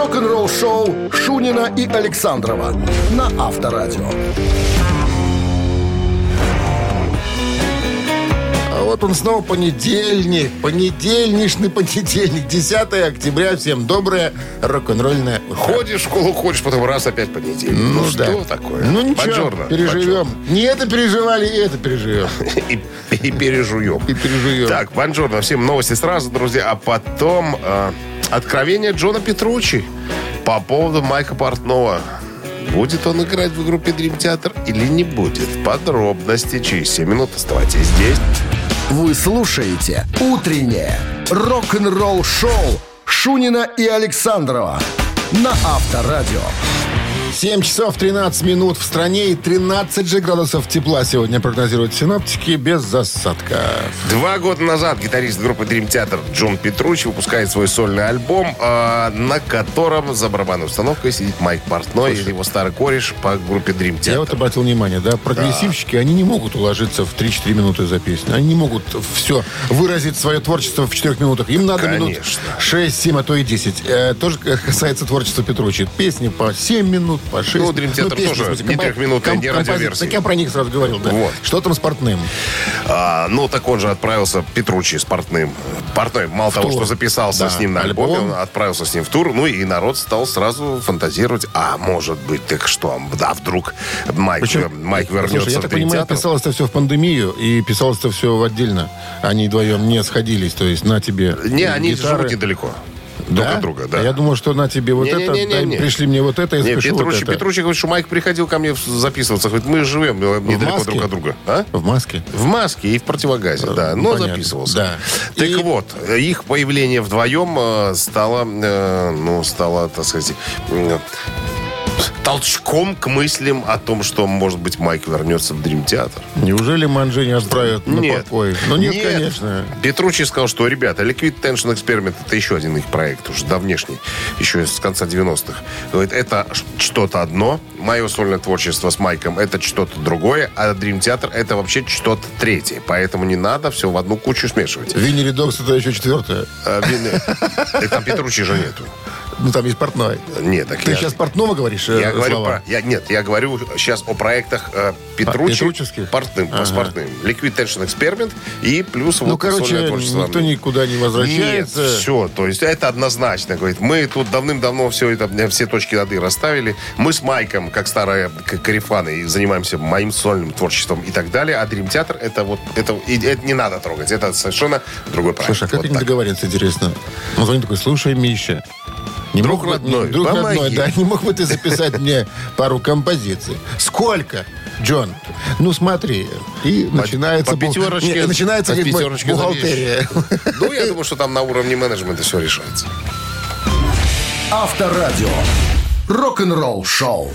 рок-н-ролл-шоу Шунина и Александрова на Авторадио. А вот он снова понедельник. Понедельничный понедельник. 10 октября. Всем доброе рок-н-ролльное утро. Ходишь в школу, ходишь, потом раз опять понедельник. Ну, да. что такое? Ну ничего, Бонжорно, переживем. Не это переживали, и это переживем. И, и пережуем. И пережуем. Так, бонжорно. Всем новости сразу, друзья. А потом э, откровение Джона Петручи по поводу Майка Портнова. Будет он играть в группе Dream Theater или не будет? Подробности через 7 минут. Оставайтесь здесь. Вы слушаете «Утреннее рок-н-ролл-шоу» Шунина и Александрова на Авторадио. 7 часов 13 минут в стране и 13 же градусов тепла сегодня прогнозируют синоптики без засадка. Два года назад гитарист группы Dream Theater Джон Петручи выпускает свой сольный альбом, э, на котором за барабанной установкой сидит Майк Портной или его старый кореш по группе Dream Theater. Я вот обратил внимание, да, прогрессивщики, они не могут уложиться в 3-4 минуты за песню. Они не могут все выразить свое творчество в 4 минутах. Им надо минут Конечно. 6, 7, а то и 10. Э, тоже касается творчества Петручи. Песни по 7 минут, по 6. Ну, Dream Theater тоже не трехминутные, не радиоверсии. Так я про них сразу говорил, да. Вот. Что там с портным? А, ну, так он же отправился, Петручи с Портным. Портной, мало того, тур. что записался Да, с ним на альбоме, альбом. он отправился с ним в тур. Ну, и народ стал сразу фантазировать. А может быть, так что, да, вдруг Майк, Причем, Майк вернется слушай, я в так понимаю, писалось это все в пандемию, и писалось это все отдельно. Они вдвоем не сходились, то есть на тебе Не, они гитары. живут недалеко. Да? Друг от друга, да. А Я думал, что на тебе вот это, Не-не-не-не-не. дай- пришли мне вот это, я Не, вот Петручи, это. Петручи говорит, что Майк приходил ко мне записываться. Говорит, мы живем недалеко маске? друг от друга. А? В маске? В маске и в противогазе, да. Но понятно, записывался. да. Так И- вот, их появление вдвоем э, стало, э, ну, стало, так сказать, э, толчком к мыслям о том, что, может быть, Майк вернется в Дрим Театр. Неужели Манжи не отправят на Нет. покой? Ну нет, конечно. Петручи сказал, что, ребята, Liquid Tension Experiment это еще один их проект, уже давнешний, еще с конца 90-х. Говорит, это что-то одно, мое сольное творчество с Майком это что-то другое, а Dream Theater это вообще что-то третье. Поэтому не надо все в одну кучу смешивать. Винни Редокс это еще четвертое. А, э, Там Петручи же нету. Ну там есть портной. Нет, так Ты я- сейчас портного говоришь? э, Я говорю слова? про... Я, нет, я говорю сейчас о проектах э, Петручи. петруческих? Портным, Ага. с портным. Liquid Tension Experiment и плюс Ну, вот короче, творчество. никто никуда не возвращается. Нет, все, то есть это однозначно, говорит. Мы тут давным-давно все это, э, все точки над «и» расставили. Мы с Майком, как старые карифаны, занимаемся моим сольным творчеством и так далее. А Dream Theater это вот, это, это не надо трогать. Это совершенно другой проект. Слушай, а как Вот они так. договорятся, интересно? Он звонит такой, слушай, Миша, не Друг мог бы- родной, друг помоги. родной, да, не мог бы ты записать мне пару композиций? Сколько? Джон, ну смотри, и начинается, по пятерочке- не, начинается по пятерочке бухгалтерия. Ну, я думаю, что там на уровне менеджмента все решается. Авторадио. Рок-н-ролл шоу.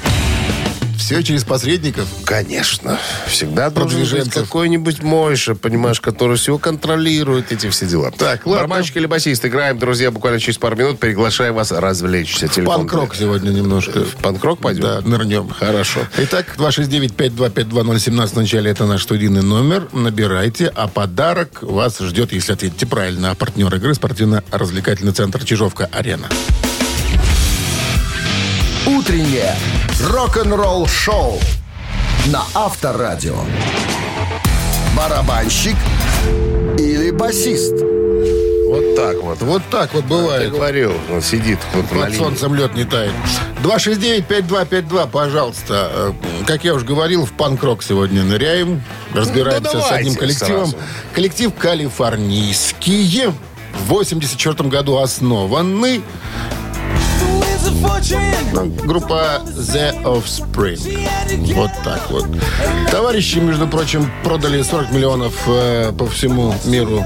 Все через посредников. Конечно. Всегда Продвиженцев. какой-нибудь Мойша, понимаешь, который все контролирует, эти все дела. Так, ладно. Барабанщик или басист. Играем, друзья, буквально через пару минут. Приглашаю вас развлечься. Телефон. Панк-рок сегодня немножко. В панк-рок пойдем? Да, нырнем. Хорошо. Итак, 269-5252017 в начале это наш студийный номер. Набирайте, а подарок вас ждет, если ответите правильно. А партнер игры спортивно-развлекательный центр Чижовка-Арена. Утреннее рок-н-ролл шоу на Авторадио. Барабанщик или басист? Вот так вот. Вот так вот Я бывает. говорил, он сидит вот на Под линии. солнцем лед не тает. 269-5252, пожалуйста. Э, Как я уже говорил, в панк-рок сегодня ныряем. Разбираемся Ну, с одним коллективом. сразу. Коллектив калифорнийский. В 84 году основанный. Группа The Offspring. Вот так вот. Товарищи, между прочим, продали 40 миллионов э, по всему миру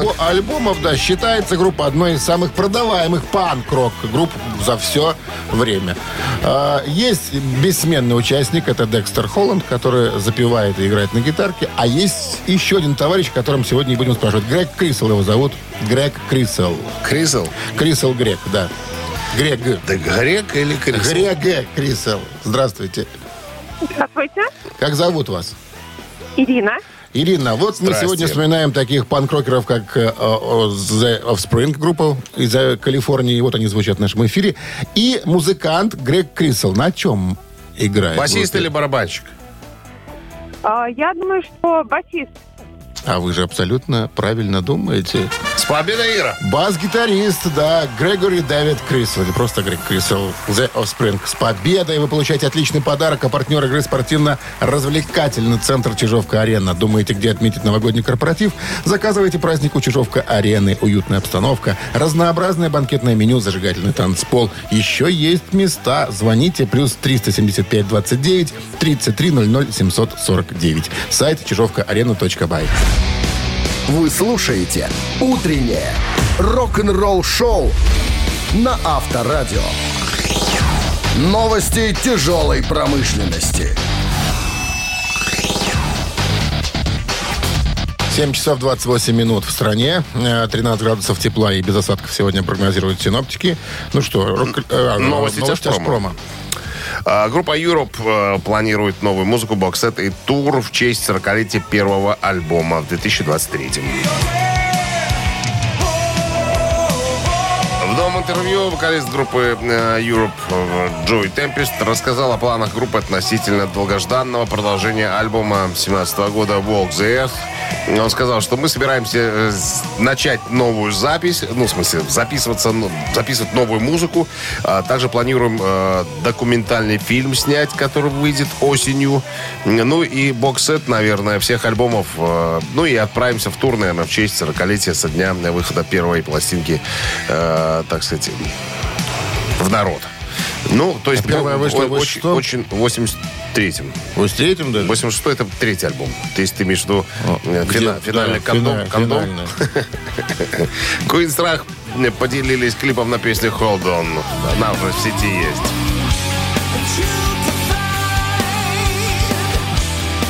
альбо- альбомов. Да, считается группа одной из самых продаваемых панк-рок групп за все время. А, есть бессменный участник, это Декстер Холланд, который запевает и играет на гитарке. А есть еще один товарищ, о котором сегодня будем спрашивать. Грег Крисел его зовут. Грег Крисел. Крисел? Крисел Грег, да. Грег. Да грек или Крисел? Грег Крисел. Здравствуйте. Здравствуйте. Как зовут вас? Ирина. Ирина, вот мы сегодня вспоминаем таких панк-рокеров, как э, э, The Offspring, группа из э, Калифорнии. Вот они звучат в нашем эфире. И музыкант Грег Крисел. На чем играет? Басист или барабанщик? А, я думаю, что басист. А вы же абсолютно правильно думаете. С победой, Ира! Бас-гитарист, да, Грегори Дэвид Крисел, или просто Грег Крисел, The Offspring. С победой вы получаете отличный подарок, а партнер игры спортивно-развлекательный центр Чижовка-Арена. Думаете, где отметить новогодний корпоратив? Заказывайте праздник у Чижовка-Арены. Уютная обстановка, разнообразное банкетное меню, зажигательный танцпол. Еще есть места. Звоните плюс 375 29 33 00 749. Сайт чижовкаарена.бай. Вы слушаете «Утреннее рок-н-ролл-шоу» на Авторадио. Новости тяжелой промышленности. 7 часов 28 минут в стране. Э, 13 градусов тепла и без осадков сегодня прогнозируют синоптики. Ну что, рок- э, Новости тяжпрома. А, Группа Europe э, планирует новую музыку, боксет и тур в честь 40-летия первого альбома в 2023 В новом интервью вокалист группы э, Europe э, Джой Темпест рассказал о планах группы относительно долгожданного продолжения альбома 2017 года Walk the Earth. Он сказал, что мы собираемся э, начать новую запись, ну, в смысле, записываться, ну, записывать новую музыку. А также планируем э, документальный фильм снять, который выйдет осенью. Ну и бокс-сет, наверное, всех альбомов. Э, ну и отправимся в тур, наверное, в честь 40-летия со дня выхода первой пластинки, так сказать, в народ. Ну, то есть... А первая вышла очень, очень, 80... 83-м. 83-м даже? 86-й это третий альбом. То есть ты имеешь в виду э, фина, финальный да, кондом. кондом. Куинстрах э, поделились клипом на песню Hold On. Она уже в сети есть.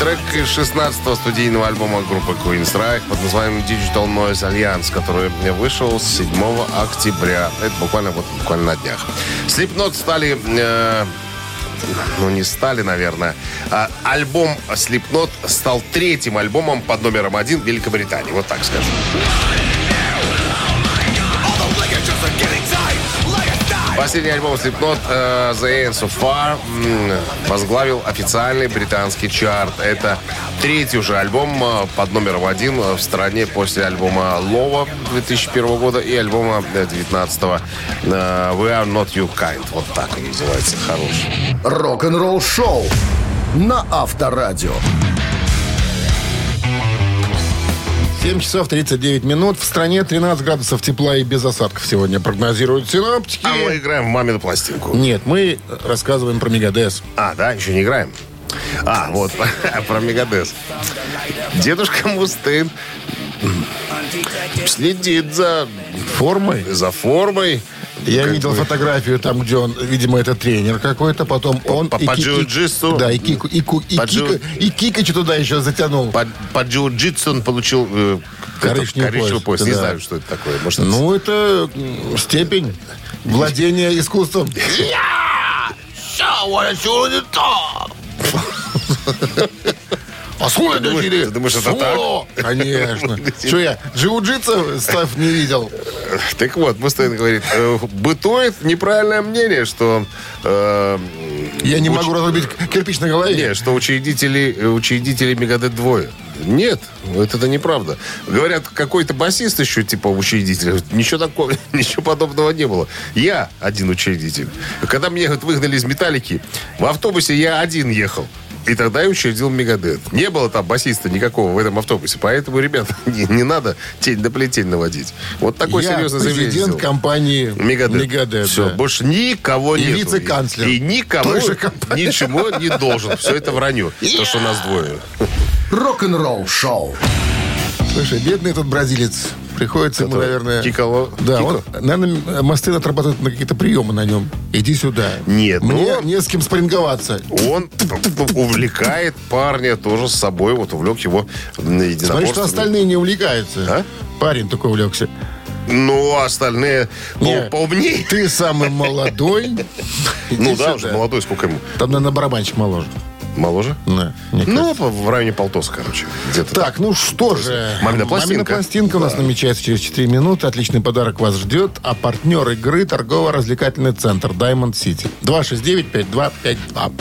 Трек из 16-го студийного альбома группы Queen's Reich под названием Digital Noise Alliance, который э, вышел 7 октября. Это буквально вот буквально на днях. Slipknot стали э, ну, не стали, наверное. А альбом Slipknot стал третьим альбомом под номером один в Великобритании. Вот так скажем. Последний альбом Slipknot э, The End So Far возглавил официальный британский чарт. Это третий уже альбом э, под номером один в стране после альбома Лова 2001 года и альбома 19 We Are Not You Kind. Вот так он называется. Хороший. Рок-н-ролл-шоу на Авторадио. 7 часов 39 минут. В стране 13 градусов тепла и без осадков сегодня прогнозируют синоптики. А мы играем в мамину пластинку. Нет, мы рассказываем про Мегадес. А, да, еще не играем. А, вот, про Мегадес. Дедушка Мустейн следит за, Формой. за формой. Я Как видел бы, фотографию там, где он, видимо, это тренер какой-то, потом он... по- и по джиу-джитсу. Да, и, Кику, и, Ку- и, По Кика, джиу- и Кикача туда еще затянул. По, по джиу-джитсу он получил э, Коричневый этот коричневый пояс, пояс. Не да. знаю, что это такое. Может, Ну, это степень владения искусством. А сколько Ты думаешь- дочери? ты думаешь, это Соло. Конечно. Что я, джиу-джитсу, Став, не видел? Так вот, Мустейн говорит, э, бытует неправильное мнение, что... э, Я не могу разрубить кирпич на голове. Не, что учредители, э, учредители Мегадет двое. Нет, это, неправда. Говорят, какой-то басист еще, типа, учредитель. Ничего такого, ничего подобного не было. Я один учредитель. Когда меня говорит, выгнали из металлики, в автобусе я один ехал. И тогда я учредил Мегадет. Не было там басиста никакого в этом автобусе. Поэтому, ребята, не, не надо тень на плетень наводить. Вот такой Я серьезный заявление президент компании Мегадет. Мегадет, Все, да. больше никого И нет. вице-канцлер И компании. ничего не должен. Все это вранье. То, что нас двое. Рок-н-ролл-шоу. Слушай, бедный этот бразилец. Приходится ему, наверное... Кикало- Да, Кико? он, наверное, мосты отрабатывает на какие-то приемы на нем. Иди сюда. Нет, Мне ну- не с кем спарринговаться. Он увлекает парня тоже с собой. Вот увлек его Смотри, что остальные не увлекаются. А? Парень такой увлекся. Ну, остальные Не, по- поумнее. Ты самый молодой. Ну да, уже молодой, сколько ему? Там, наверное, барабанщик моложе. Моложе? Да, Ну, в районе полтос, короче. Где-то Так, ну что же. Мамина пластинка. пластинка у нас намечается через 4 минуты. Отличный подарок вас ждет. А партнер игры торгово-развлекательный центр Diamond City. 269-5252.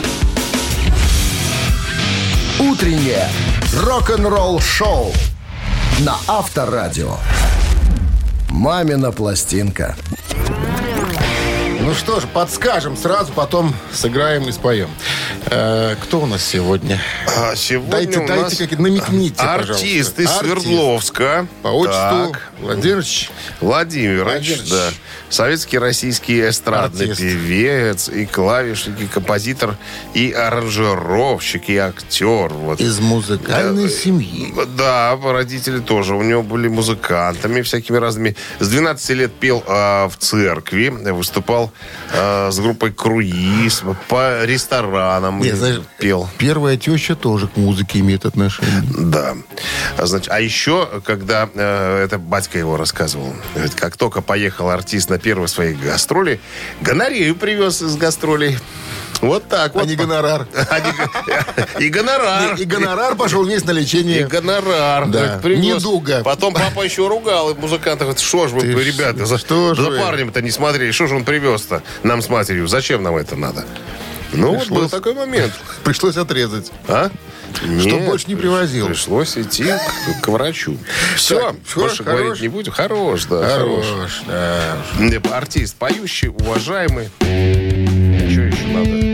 Утреннее рок-н-ролл-шоу на Авторадио. «Мамина пластинка». Ну что ж, подскажем сразу, потом сыграем и споем. Э, кто у нас сегодня? А сегодня Дайте, у дайте, нас как намекните, артист пожалуйста. из Артист. Свердловска. По отчеству Так, Владимирович. Владимирович, Владимирович. да. Советский российский эстрадный Артист. певец, и клавишник, и композитор, и аранжировщик, и актер. Вот. Из музыкальной Да, семьи. Да, родители тоже. У него были музыкантами всякими разными. С 12 лет пел а, в церкви, выступал а, с группой «Круиз», по ресторанам Не, знаешь, пел. Первая теща тоже к музыке имеет отношение. Да. А, Значит, а еще, когда э, это батька его рассказывал, говорит, как только поехал артист на первые свои гастроли, гонорею привез из гастролей. Вот так вот. А не гонорар. А И гонорар. И гонорар пошел весь на И лечение. гонорар. Да. Недуга. Потом папа еще ругал музыкантов. Что ж вы, ребята, за, что ж за парнем-то не смотрели? Что же он привез-то нам с матерью? Зачем нам это надо? Ну, вот был Пришлось. такой момент. Пришлось отрезать. А? Нет, больше не привозил. Пришлось идти к, к врачу. Все, всё, больше хорош? говорить не будем. Хорош, да, хорош. Хорош, да. Артист поющий, уважаемый. Что еще надо?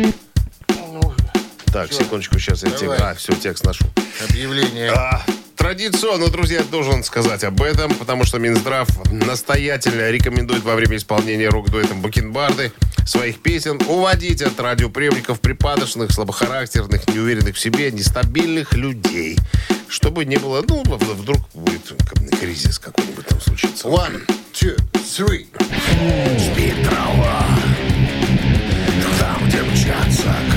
Так, секундочку, сейчас я текст. А, все, текст нашу. Объявление. А, Традиционно, друзья, должен сказать об этом, потому что Минздрав настоятельно рекомендует во время исполнения рок-дуэтом Бакенбарды своих песен уводить от радиоприемников припадочных, слабохарактерных, неуверенных в себе, нестабильных людей. Чтобы не было, ну, вдруг будет как- кризис какой-нибудь там случится. One, two, three. Спит трава Там, где мчатся к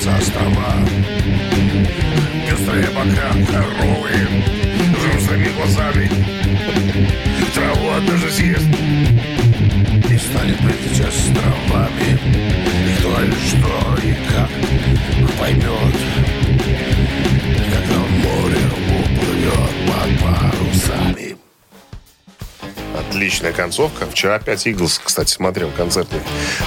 Снятся острова Пестрые бока коровы Взрослыми глазами. Траву однажды съест. И станет прыгать островами И кто или что и как поймет. Когда море уплывет под парусами Отличная концовка. Вчера опять Иглс, кстати, смотрел концертный.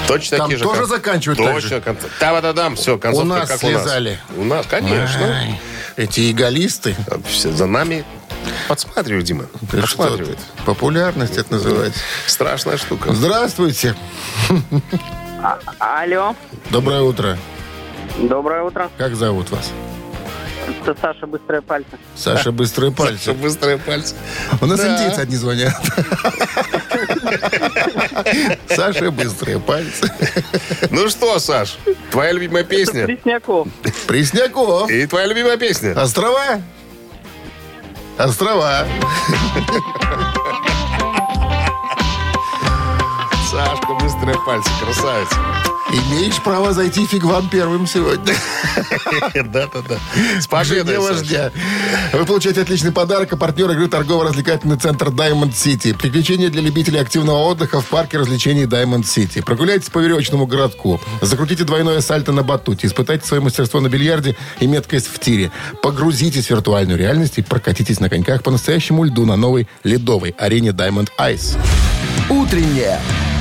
Точно Там такие же. тоже кон- заканчивают так Точно. же? концерт. Да-да-да, все, концовка У нас как слезали. у нас. У нас, конечно. Ай, Эти эголисты. Все за нами подсматривают, Дима. Ты подсматривают. Популярность это называется. Страшная штука. Здравствуйте. Алло, Доброе утро. доброе утро. Как зовут вас? Это Саша Быстрые Пальцы. Саша Быстрые пальцы. быстрые пальцы. У нас Да. индейцы одни звонят. Саша Быстрые пальцы. Ну что, Саш, твоя любимая песня? Пресняков. Пресняков. И твоя любимая песня? Острова? Острова. Сашка, быстрые пальцы, красавец. Имеешь право зайти фиг вам первым сегодня. Да-да-да. С победой, вождя. Вы получаете отличный подарок. А партнер игры торгово-развлекательный центр Diamond City. Приключения для любителей активного отдыха в парке развлечений Diamond City. Прогуляйтесь по веревочному городку. Закрутите двойное сальто на батуте. Испытайте свое мастерство на бильярде и меткость в тире. Погрузитесь в виртуальную реальность и прокатитесь на коньках по настоящему льду на новой ледовой арене Diamond Ice. Утреннее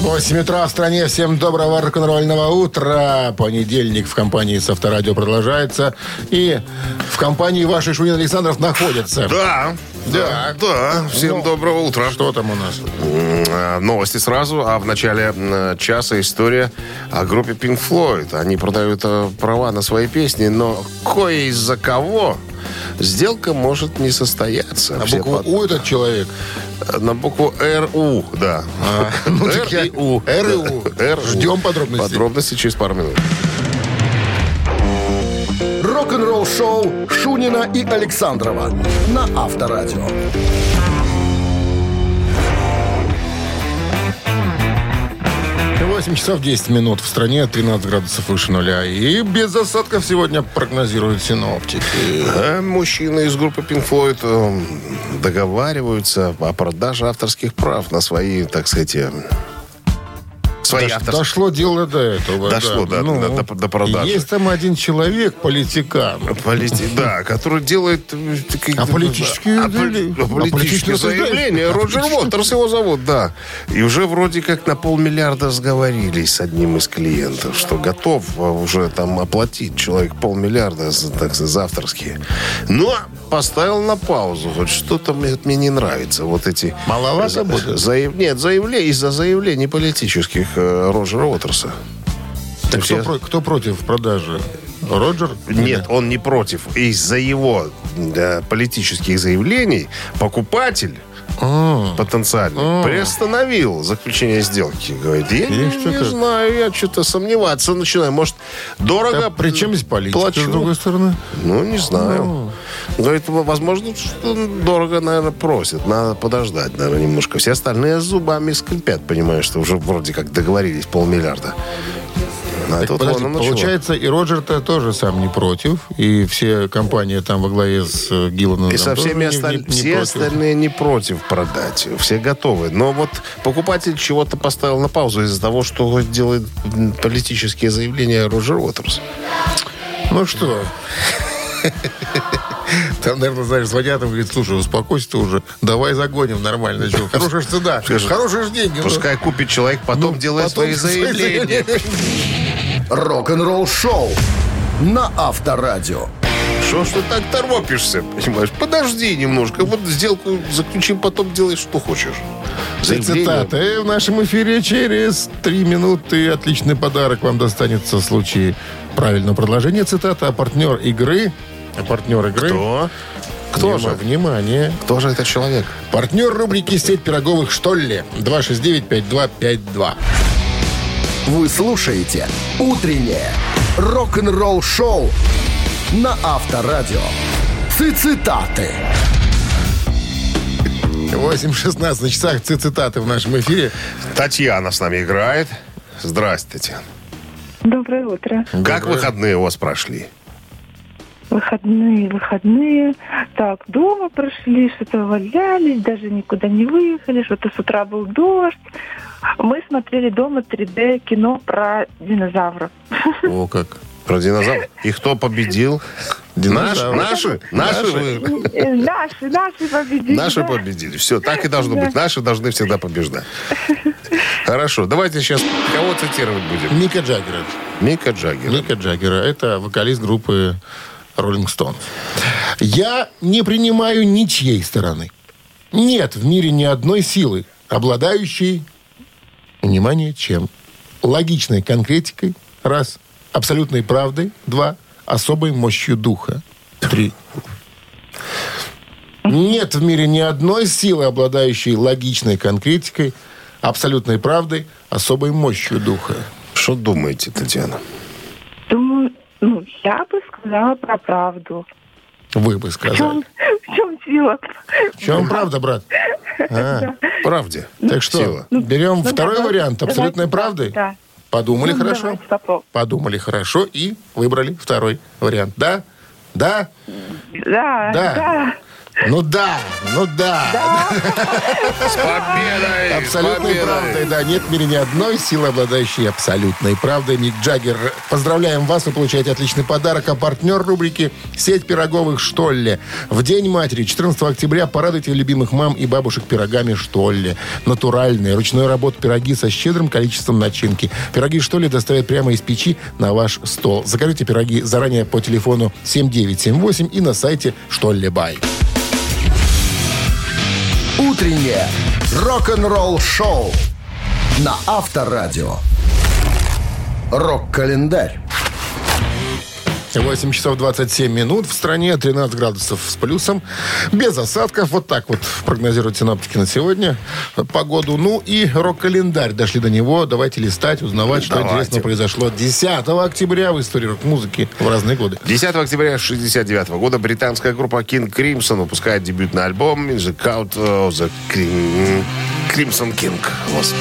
8 утра в стране. Всем доброго рок-н-ролльного утра. Понедельник в компании с Авторадио продолжается. И в компании вашей Шунин Александров находится. Да, да, да. Всем Ну, доброго утра. Что там у нас? Новости сразу, а в начале часа история о группе Pink Floyd. Они продают э, права на свои песни, но кое из-за кого сделка может не состояться. Все букву под- У этот человек. На букву РУ, да. ну я- РИУ. РИУ. РУ. Ждем подробностей. Подробности через пару минут. Рок-н-ролл-шоу Шунина и Александрова на Авторадио. 8 часов 10 минут. В стране 13 градусов выше нуля. И без осадков сегодня прогнозируют синоптики. А мужчины из группы Pink Floyd э, договариваются о продаже авторских прав на свои, так сказать, э, свои Дош- авторские. дошло дело до этого. Дошло, да, Ну, до- до- до продажи. Есть там один человек, политикан. Полити- Да, который делает... э, А политические а, а, политические А заявления. рассуждения? Роджер Уотерс его зовут, да. И уже вроде как на полмиллиарда сговорились с одним из клиентов, что готов а, уже там оплатить человек полмиллиарда, за, так за авторские. Но поставил на паузу. Вот что-то мне, мне не нравится. Вот эти... Маловато будет? заяв- Нет, заявление из-за заявлений политических э, Роджера Уотерса. Так кто, про- кто против продажи? Роджер? Нет, он не против. Из-за его да, политических заявлений покупатель А, потенциальный приостановил заключение сделки. Говорит, я не, не знаю, я что-то сомневаться начинаю. Может, дорого а при чем здесь политика, плачу? с другой стороны? Ну, не знаю. Говорит, возможно, что дорого, наверное, просит. Надо подождать, наверное, немножко. Все остальные зубами скрипят, понимаешь, что уже вроде как договорились полмиллиарда. А Так, подожди, чего. получается, и Роджер-то тоже сам не против, и все компании там во главе с э, Гилланом И со всеми не- осталь- не- не все против. остальные не против продать. Все готовы. Но вот покупатель чего-то поставил на паузу из-за того, что делает политические заявления Роджер Уотерс. Ну что? Там, наверное, знаешь, звонят и говорят, слушай, успокойся ты уже, давай загоним нормально. Чё, Хорошая ж цена, хорошие ж деньги. ну. Пускай купит человек, потом Ну, делает потом свои заявления. Рок-н-ролл-шоу на Авторадио. Что ж ты так торопишься, понимаешь? Подожди немножко. Вот сделку заключим, потом делай, что хочешь. Заявление. Цитаты в нашем эфире через три минуты. Отличный подарок вам достанется в случае правильного продолжения цитаты. А партнер игры... А партнер игры... Кто? Кто Внима- же? Внимание. Кто же этот человек? Партнер рубрики «Сеть пироговых, что ли?» 269-5252. Вы слушаете «Утреннее рок-н-ролл-шоу» на Авторадио. Цитаты. 8.16 на часах Ци- цитаты в нашем эфире. Татьяна с нами играет. Татьяна. Доброе утро. Как выходные у вас прошли? Выходные, выходные. Так, дома прошли, что-то валялись, даже никуда не выехали, что-то с утра был дождь. Мы смотрели дома 3D кино про динозавров. О, как. Про динозавров. И кто победил? Наш, Динозавры. наши? Наши? Э, Наши, наши победили. Наши да. победили. Все, так и должно Да. быть. Наши должны всегда побеждать. Хорошо, давайте сейчас кого цитировать будем? Мика Джаггера. Мика Джаггера. Мика Джаггера. Это вокалист группы Rolling Stones. Я не принимаю ничьей стороны. Нет в мире ни одной силы, обладающей, внимание, чем? Логичной конкретикой, раз, абсолютной правдой, два, особой мощью духа, три. Нет в мире ни одной силы, обладающей логичной конкретикой, абсолютной правдой, особой мощью духа. Что думаете, Татьяна? Ну, я бы сказала про правду. Вы бы В сказали. чем, в чем сила? В чем правда, брат? А, Правде. так что, Сила. берем Ну, второй давай- вариант абсолютной давайте правды? так, Подумали Ну, хорошо? давайте. Подумали хорошо и выбрали второй вариант. Да? Да? Да, Да. да. Ну да, ну да. С победой! Абсолютной победой! правдой, да. Нет в мире ни одной силы, обладающей абсолютной правдой. Мик Джаггер, поздравляем вас. Вы получаете отличный подарок. А партнер рубрики «Сеть пироговых Штолле». В День матери, 14 октября, порадуйте любимых мам и бабушек пирогами Штолле. Натуральные, ручной работы пироги со щедрым количеством начинки. Пироги Штолле доставят прямо из печи на ваш стол. Закажите пироги заранее по телефону 7978 и на сайте Штолле Бай. Утреннее рок-н-ролл-шоу на Авторадио. Рок-календарь. 8 часов 27 минут. В стране 13 градусов с плюсом. Без осадков. Вот так вот прогнозируют синоптики на сегодня погоду. Ну и рок-календарь. Дошли до него. Давайте листать, узнавать, что Давайте. интересно произошло 10 октября в истории рок-музыки в разные годы. 10 октября 1969 года британская группа King Crimson выпускает дебютный альбом «Music Out of the Crim- Crimson King». Господи.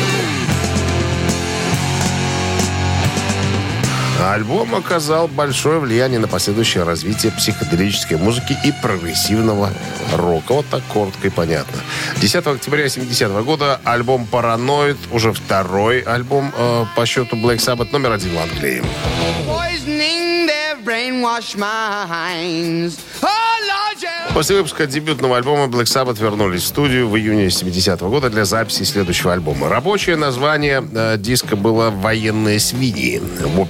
Альбом оказал большое влияние на последующее развитие психоделической музыки и прогрессивного рока. Вот так коротко и понятно. 10 октября 70 года альбом «Параноид», уже второй альбом э, по счету Black Sabbath, номер один в Англии. Oh. После выпуска дебютного альбома Black Sabbath вернулись в студию в июне 70 года для записи следующего альбома. Рабочее название э, диска было «Военные свиньи»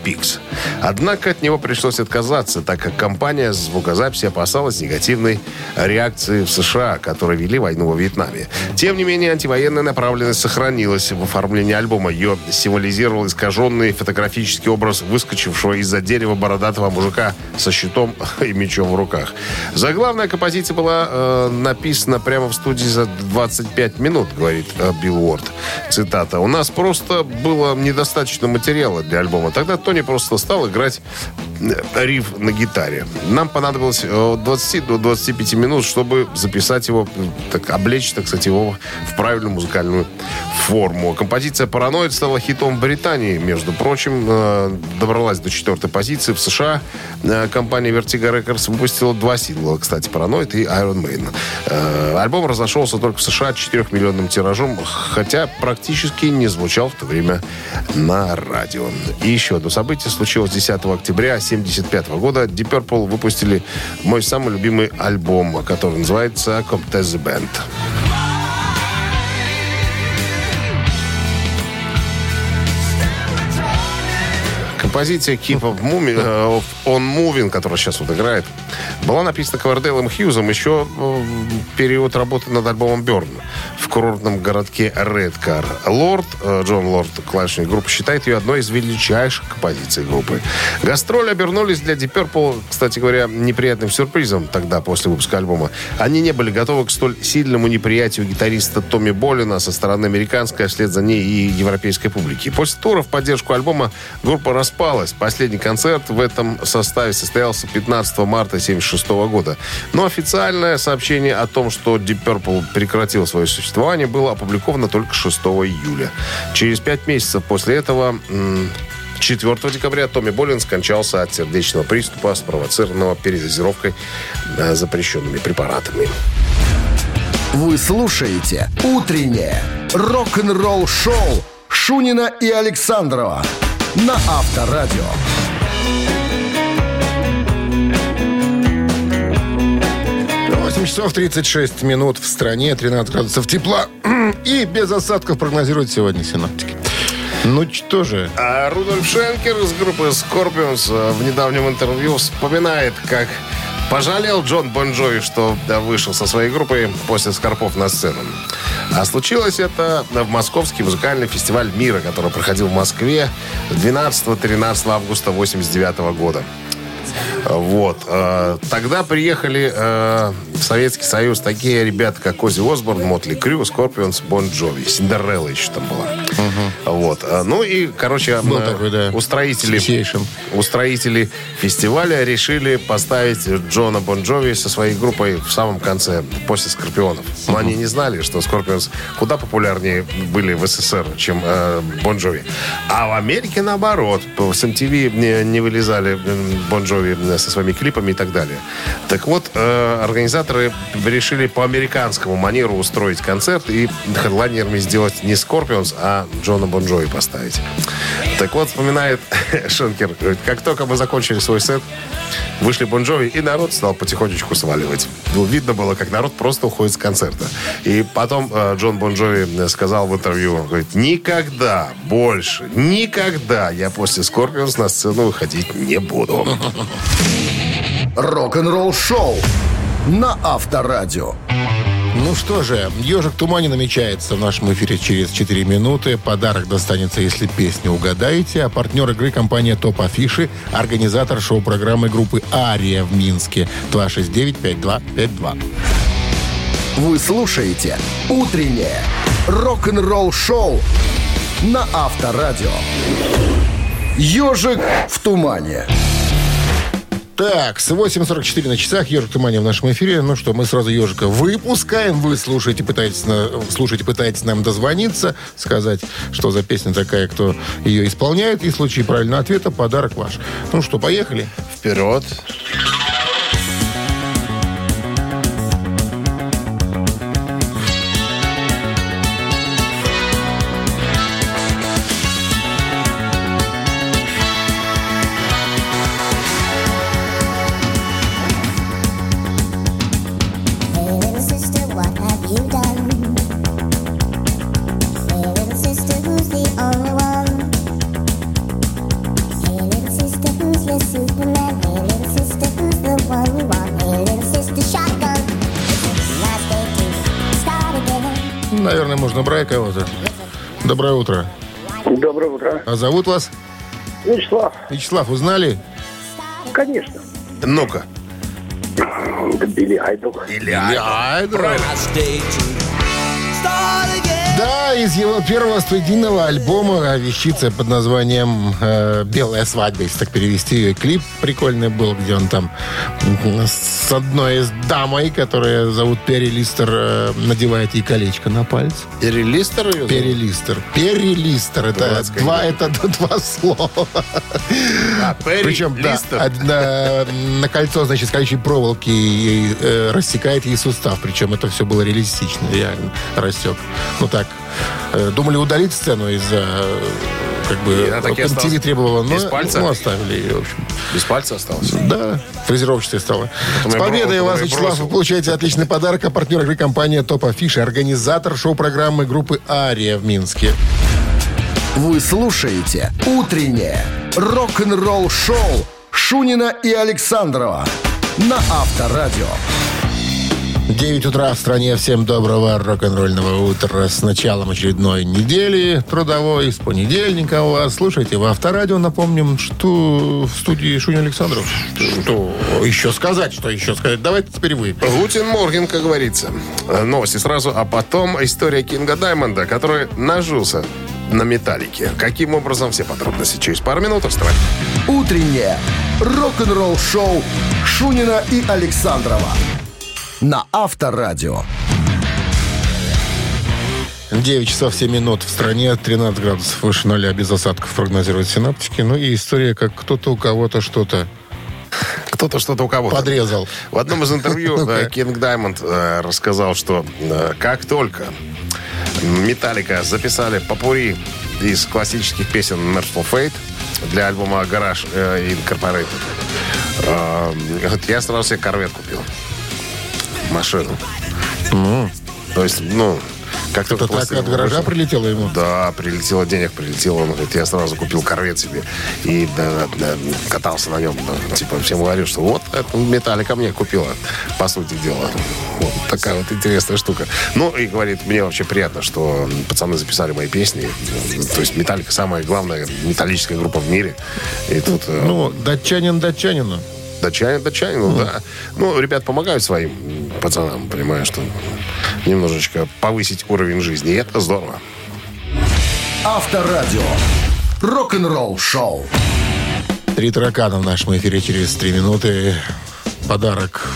Pigs. Однако от него пришлось отказаться, так как компания звукозаписи опасалась негативной реакции в США, которые вели войну во Вьетнаме. Тем не менее, антивоенная направленность сохранилась в оформлении альбома. Ее символизировал искаженный фотографический образ выскочившего из-за дерева бородатого мужика со щитом и мечом в руках. Заглавная композиция была э, написана прямо в студии за 25 минут, говорит э, Билл Уорд. Цитата. «У нас просто было недостаточно материала для альбома. Тогда Тони просто стал играть риф на гитаре. Нам понадобилось э, от 20 до 25 минут, чтобы записать его, э, так, облечь, так сказать, его в правильную музыкальную форму. Композиция «Параноид» стала хитом в Британии, между прочим. э, Добралась до четвертой позиции. В США э, компания Vertigo Records выпустила два сингла, кстати, «Параноид» и «Iron Maiden». Э, Альбом разошелся только в США 4-миллионным тиражом, хотя практически не звучал в то время на радио. И еще одно событие случилось 10 октября 1975 года. Deep Purple выпустили мой самый любимый альбом, который называется «Comtesse Band». Композиция Keep of Moving, э, On Moving, которая сейчас вот играет, была написана Квардейлом Хьюзом еще э, в период работы над альбомом Берн в курортном городке Редкар. Лорд, э, Джон Лорд, клавишник группы, считает ее одной из величайших композиций группы. Гастроли обернулись для Deep Purple, кстати говоря, неприятным сюрпризом тогда, после выпуска альбома. Они не были готовы к столь сильному неприятию гитариста Томми Болина со стороны американской, а вслед за ней и европейской публики. После тура в поддержку альбома группа распалась. Последний концерт в этом составе состоялся 15 марта 1976 года. Но официальное сообщение о том, что Deep Purple прекратил свое существование, было опубликовано только 6 июля. Через пять месяцев после этого... м, 4 декабря Томми Болин скончался от сердечного приступа, спровоцированного передозировкой э, запрещенными препаратами. Вы слушаете «Утреннее рок-н-ролл-шоу» Шунина и Александрова на Авторадио. 8 часов 36 минут в стране, 13 градусов тепла. И без осадков прогнозируют сегодня синоптики. Ну что же, А Рудольф Шенкер из группы Scorpions э, в недавнем интервью вспоминает, как пожалел Джон Бон Джови, что вышел со своей группой после Скорпов на сцену. А случилось это в Московский музыкальный фестиваль мира, который проходил в Москве 12-13 августа 89 года. Вот. э, Тогда приехали э, в Советский Союз такие ребята, как Ozzy Osbourne, Mötley Crüe, Scorpions, Bon Jovi. Cinderella еще там была. Вот. э, Ну и, короче, Был э, такой, да, устроители, association. устроители фестиваля решили поставить Джона Бон Джови со своей группой в самом конце, после Скорпионов. Но они не знали, что Скорпионс куда популярнее были в СССР, чем э, Bon Jovi. А в Америке наоборот. С MTV не, не вылезали м, Bon Jovi э, со своими клипами и так далее. Так вот, э, организаторы решили по американскому манеру устроить концерт и хедлайнерами сделать не Скорпионс, а Джона Бон Джови поставить. Так вот, вспоминает Шенкер, говорит, как только мы закончили свой сет, вышли Bon Jovi, и народ стал потихонечку сваливать. Ну, видно было, как народ просто уходит с концерта. И потом э, Джон Бон Джови э, сказал в интервью, говорит, никогда больше, никогда я после Скорпионс на сцену выходить не буду. Рок-н-ролл-шоу на Авторадио. Ну что же, «Ежик в тумане» намечается в нашем эфире через 4 минуты. Подарок достанется, если песню угадаете. А партнер игры компания «Топ Афиши», организатор шоу-программы группы «Ария» в Минске. 269-5252. Вы слушаете «Утреннее рок-н-ролл-шоу» на Авторадио. «Ежик в тумане». Так, с 8.44 на часах «Ежик в тумане» в нашем эфире. Ну что, мы сразу «Ежика» выпускаем. Вы слушаете, пытаетесь, на, слушаете, пытаетесь нам дозвониться, сказать, что за песня такая, кто ее исполняет. И в случае правильного ответа подарок ваш. Ну что, поехали? Вперед. Hey, Наверное, можно брать кого-то. Доброе утро. Доброе утро. А зовут вас? Вячеслав, Вячеслав, узнали? конечно. Ну-ка. Билли Айдол. Да, из его первого студийного альбома вещица под названием э, «Белая свадьба», если так перевести ее. Клип прикольный был, где он там м, с одной из дамой, которая зовут Перри Листер, э, надевает ей колечко на палец. Перелистер ее зовут? Перри Листер. Перри Листер. Это два, это два слова. А, Перри Причем, да, Листер? од- на, кольцо, значит, колючей проволоки ей, э, рассекает ей сустав. Причем это все было реалистично, реально рассек. Ну так, э, думали удалить сцену из-за э, как бы И она MTV требовала, но без пальца? ну, оставили ее, в общем. Без пальца остался. Да, фрезеровочной стала. Потом С победой вас, Вячеслав, вы получаете отличный подарок. А партнер игры компания Топ Афиши, организатор шоу-программы группы «Ария» в Минске. Вы слушаете «Утреннее рок-н-ролл-шоу» Шунина и Александрова на Авторадио. 9 утра в стране. Всем доброго рок-н-ролльного утра с началом очередной недели трудовой. С понедельника у вас. Слушайте, в Авторадио напомним, что в студии Шуня Александров. Что еще сказать? Что еще сказать? Давайте теперь вы. Гутин Морген, как говорится. Новости сразу, а потом история Кинга Даймонда, который нажился на металлике. Каким образом, все подробности через пару минут. Вставай. «Утреннее рок-н-ролл-шоу» Шунина и Александрова на Авторадио. 9 часов 7 минут в стране, 13 градусов выше нуля, без осадков прогнозируют синаптики. Ну и история, как кто-то у кого-то что-то Кто-то что-то у кого-то. подрезал. В одном из интервью э, Кинг Даймонд э, рассказал, что э, как только Металлика записали попури из классических песен Merciful Fate для альбома Garage Incorporated, я сразу себе корвет купил. Машину. То есть, ну, как только Это так от гаража вышла- прилетело ему? да, прилетело денег, прилетело. Он говорит, я сразу купил корвет себе и да, да, катался на нем. да. Типа всем говорю, что вот это Металлика мне купила, по сути дела. Вот такая вот интересная штука. Ну, и говорит, мне вообще приятно, что пацаны записали мои песни. То есть Металлика самая главная металлическая группа в мире. И тут э, Ну, датчанин датчанину. Датчанин, датчанин, ну да. Ну, ребят помогают своим пацанам, понимаю, что немножечко повысить уровень жизни. И это здорово. Авторадио. Рок-н-ролл-шоу. Три таракана в нашем эфире через три минуты. Подарок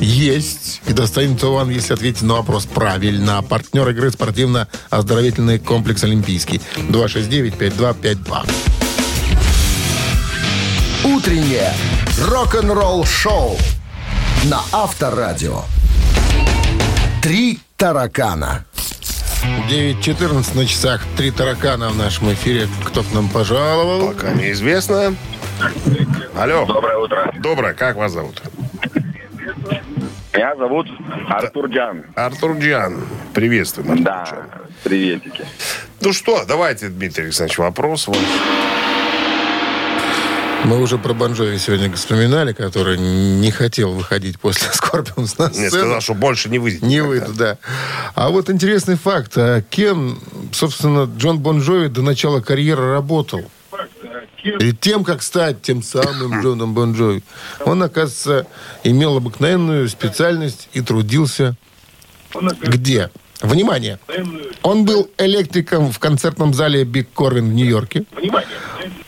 есть. И достанется вам, если ответите на вопрос правильно. Партнер игры спортивно-оздоровительный комплекс «Олимпийский». 269-5252. Утреннее рок-н-ролл-шоу на Авторадио. Три таракана. 9.14 на часах. Три таракана в нашем эфире. Кто к нам пожаловал? Пока неизвестно. Алло. Доброе утро. Доброе. Как вас зовут? Меня зовут Артур Джан. Артур Джан. Приветствуем, Артур Да, Джан. приветики. Ну что, давайте, Дмитрий Александрович, вопрос. Вот. Мы уже про Бон Джови сегодня вспоминали, который не хотел выходить после Скорпионс на сцену. Нет, сказал, что больше не выйдет. Не выйду, да. А вот интересный факт. А кем, собственно, Джон Бон Джови до начала карьеры работал? Перед тем, как стать тем самым Джоном Бон Джови, он, оказывается, имел обыкновенную специальность и трудился где? Внимание! Он был электриком в концертном зале Биг Корвин в Нью-Йорке.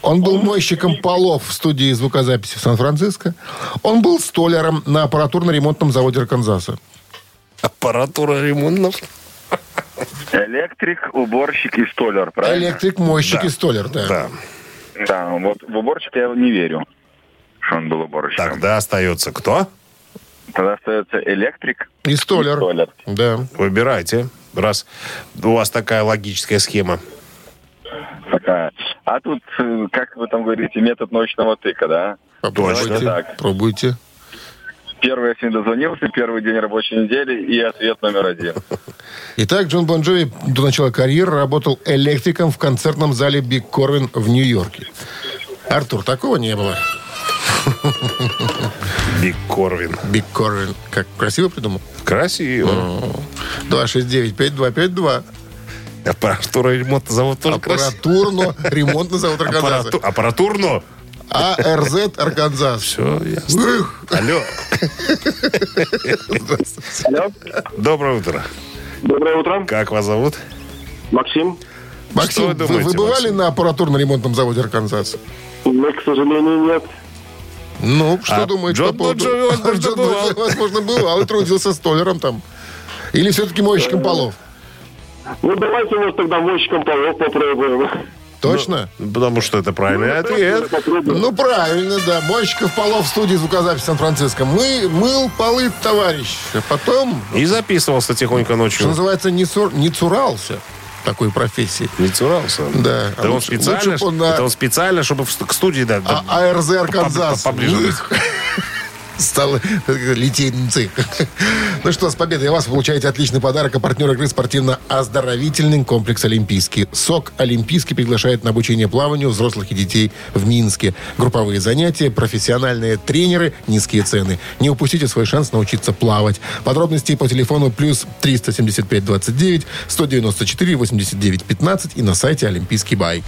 Он был мойщиком полов в студии звукозаписи в Сан-Франциско. Он был столяром на аппаратурно-ремонтном заводе Арканзаса. Аппаратура ремонтов. Электрик, уборщик и столяр, правильно? Электрик, мойщик и столяр, да. Да. Да, вот в уборщика я не верю, что он был уборщиком. Тогда остается кто? Тогда остается электрик И столяр. и столяр. Да. Выбирайте. Раз у вас такая логическая схема. Такая. А тут, э, как вы там говорите, метод научного тыка, да? Попробуйте. Пробуйте. Первый я сегодня дозвонился, первый день рабочей недели и ответ номер один. Итак, Джон Бон Джови до начала карьеры работал электриком в концертном зале Биг Корвин в Нью-Йорке. Артур, такого не было. Биг Корвин. Биг Корвин. Как красиво придумал? Красиво. 269-5252. Аппаратура ремонта завод тоже. Аппаратурно ремонтный завод Арканзаса. Аппарату- Аппаратурно? АРЗ Арканзас. Все, ясно. Ух. Алло. Доброе утро. Доброе утро. Как вас зовут? Максим. Максим, Что вы думаете, вы бывали Максим? на аппаратурно-ремонтном заводе Арканзаса? Ну, к сожалению, нет. Ну, что А думаете Джон по поводу? Возможно, Джон Бон бывал. Возможно, бывал и трудился столером там. Или все-таки мойщиком полов? Ну, давайте, может, тогда мойщиком полов попробуем. Точно? Потому что это правильный ответ. Попробуем. Ну, правильно, да. Мойщиков полов в студии звукозаписи Сан-Франциско. Мы мыл полы, товарищ. А потом, И записывался тихонько что ночью. называется, не, цур- не цурался такой профессии. Не цурался. Да. Это А он лучше- специально, лучше он на- это он специально, чтобы в к студии да, да, А АРЗ Арканзас. поближе Стал литейный Ну что, с победой вас вы получаете отличный подарок. А партнер игры спортивно-оздоровительный комплекс «Олимпийский». СОК «Олимпийский» приглашает на обучение плаванию взрослых и детей в Минске. Групповые занятия, профессиональные тренеры, низкие цены. Не упустите свой шанс научиться плавать. Подробности по телефону плюс 375 29 194 89 15 и на сайте «Олимпийский бай».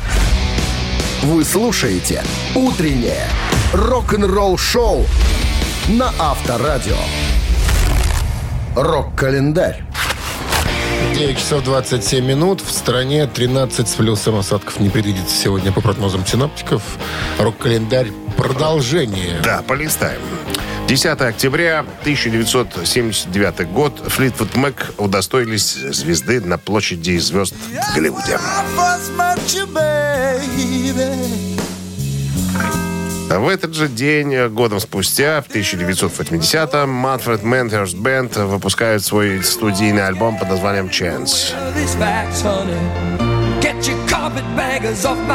Вы слушаете «Утреннее рок-н-ролл-шоу» на Авторадио. Рок-календарь. 9 часов 27 минут. В стране 13 с плюсом осадков не предвидится сегодня по прогнозам синоптиков. Рок-календарь. Продолжение. Да, полистаем. 10 октября 1979 год Флитвуд Мэк удостоились звезды на площади звезд в Голливуде. В этот же день, годом спустя, в 1980-м, Manfred Mannhurst Band выпускают свой студийный альбом под названием «Chance».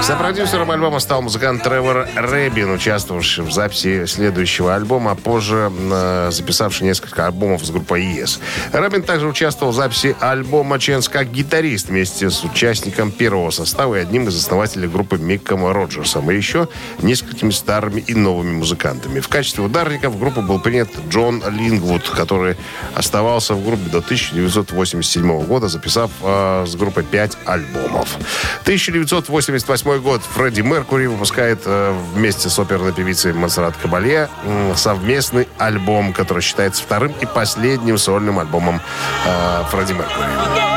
Сопродюсером альбома стал музыкант Тревор Рэбин, участвовавший в записи следующего альбома, а позже э, записавший несколько альбомов с группой Yes. Рэбин также участвовал в записи альбома Chance как гитарист вместе с участником первого состава и одним из основателей группы Микком Роджерсом, и еще несколькими старыми и новыми музыкантами. В качестве ударника в группу был принят Джон Лингвуд, который оставался в группе до 1987 года, записав э, с группой 5 альбомов. 1988 год Фредди Меркури выпускает э, вместе с оперной певицей Монсеррат Кабалье совместный альбом, который считается вторым и последним сольным альбомом э, Фредди Меркури.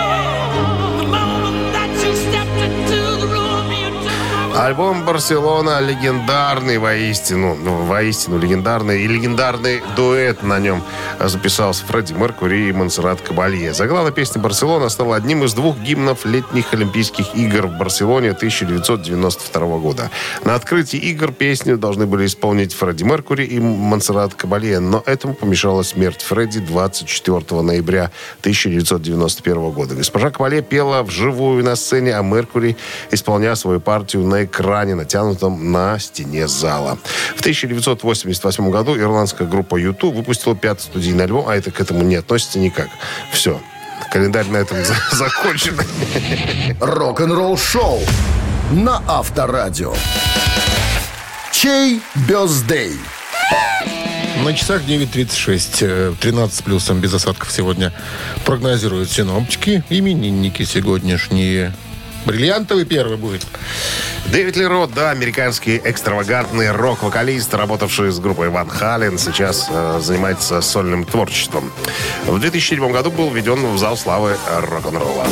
Альбом «Барселона» легендарный воистину, ну, воистину легендарный и легендарный дуэт на нем записался Фредди Меркури и Монсеррат Кабалье. Заглавная песня «Барселона» стала одним из двух гимнов летних Олимпийских игр в Барселоне 1992 года. На открытии игр песню должны были исполнить Фредди Меркури и Монсеррат Кабалье, но этому помешала смерть Фредди 24 ноября 1991 года. Госпожа Кабалье пела вживую на сцене, а Меркури исполнял свою партию на экране, натянутом на стене зала. В 1988 году ирландская группа YouTube выпустила пятый студийный альбом, а это к этому не относится никак. Все. Календарь на этом за- закончен. Рок-н-ролл-шоу на Авторадио. Чей бездей? На часах 9.36. э, 13 с плюсом без осадков сегодня прогнозируют синоптики. Именинники сегодняшние. Бриллиантовый первый будет. Дэвид Лерот, да, американский экстравагантный рок-вокалист, работавший с группой Ван Хален, сейчас э, занимается сольным творчеством. В 2007 году был введен в зал славы рок-н-ролла.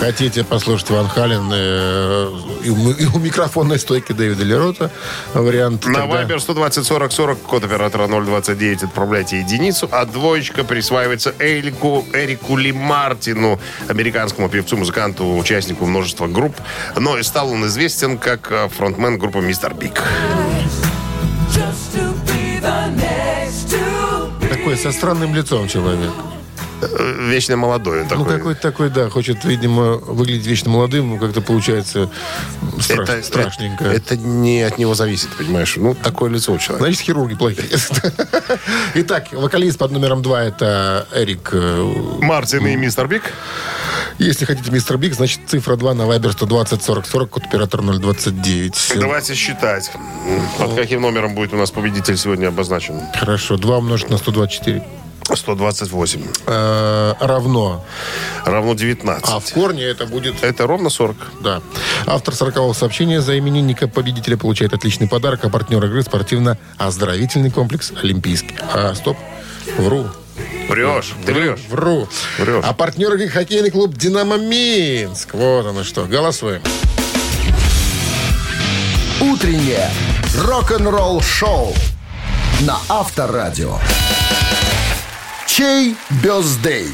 Хотите послушать Ван Хален э, и, у, и у микрофонной стойки Дэвида Лерота вариант. На тогда- Viber 120 40 40, код оператора 029, отправляйте единицу, а двоечка присваивается Эрику, Эрику Ли Мартину, американскому певцу, музыканту, участнику множества групп. Но и стал он известен как э, фронтмен группы Мистер Биг. Такой со странным лицом человек. Э, Вечно молодой он Ну, такой. какой-то такой, да, хочет, видимо, выглядеть вечно молодым, как-то получается страш- это, страшненько. Это, это не от него зависит, понимаешь? Ну, такое лицо у человека. Значит, хирурги плохие. Итак, вокалист под номером два это Эрик. э, Мартин и Mr. Big. Если хотите Mr. Big, значит цифра 2 на Viber 120 40 40, код оператор 029. Давайте считать. Под каким номером будет у нас победитель сегодня обозначен? Хорошо, 2 умножить на 124. 128. Э, равно. Равно 19. А в корне это будет... Это ровно 40. Да. Автор 40 сообщения за именинника победителя получает отличный подарок, а партнер игры спортивно-оздоровительный комплекс «Олимпийский». А, стоп, вру. Врешь. Ты врешь. Вру. Врешь. А партнер игры хоккейный клуб «Динамо Минск». Вот оно что. Голосуем. Утреннее рок-н-ролл-шоу на Авторадио. Чей бездей?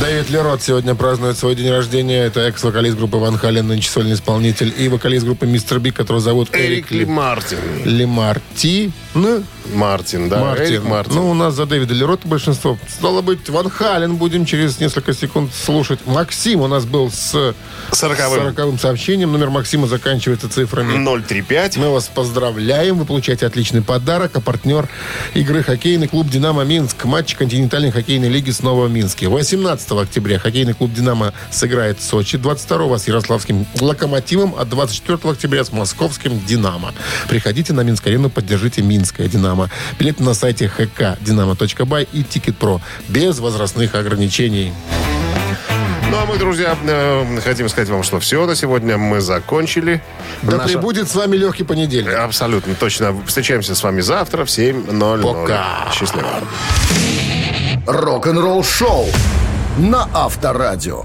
Дэвид Лерот сегодня празднует свой день рождения. Это экс-вокалист группы Ван Хален, нынче сольный исполнитель. И вокалист группы Мистер Биг, которого зовут Эрик Эрик Ли Ли... Мартин. Мартин, да. Мартин. Эрик Мартин. Ну, у нас за Дэвида Лерота большинство. Стало быть, Ван Хален будем через несколько секунд слушать. Максим у нас был с Сороковым. 40 сообщением. Номер Максима заканчивается цифрами. 035. Мы вас поздравляем. Вы получаете отличный подарок. А партнер игры хоккейный клуб «Динамо Минск». Матч континентальной хоккейной лиги снова в Минске. 18 октября хоккейный клуб «Динамо» сыграет в Сочи. 22 с Ярославским «Локомотивом», а 24 октября с московским «Динамо». Приходите на Минск-арену, поддержите «Минское Динамо». Билеты на сайте hkdinamo.by и «Тикет.Про». Без возрастных ограничений. Ну, а мы, друзья, э, хотим сказать вам, что все на сегодня мы закончили. Да Наша- прибудет с вами легкий понедельник. Абсолютно точно. Встречаемся с вами завтра в 7.00. Пока. Счастливо. Рок-н-ролл-шоу на Авторадио.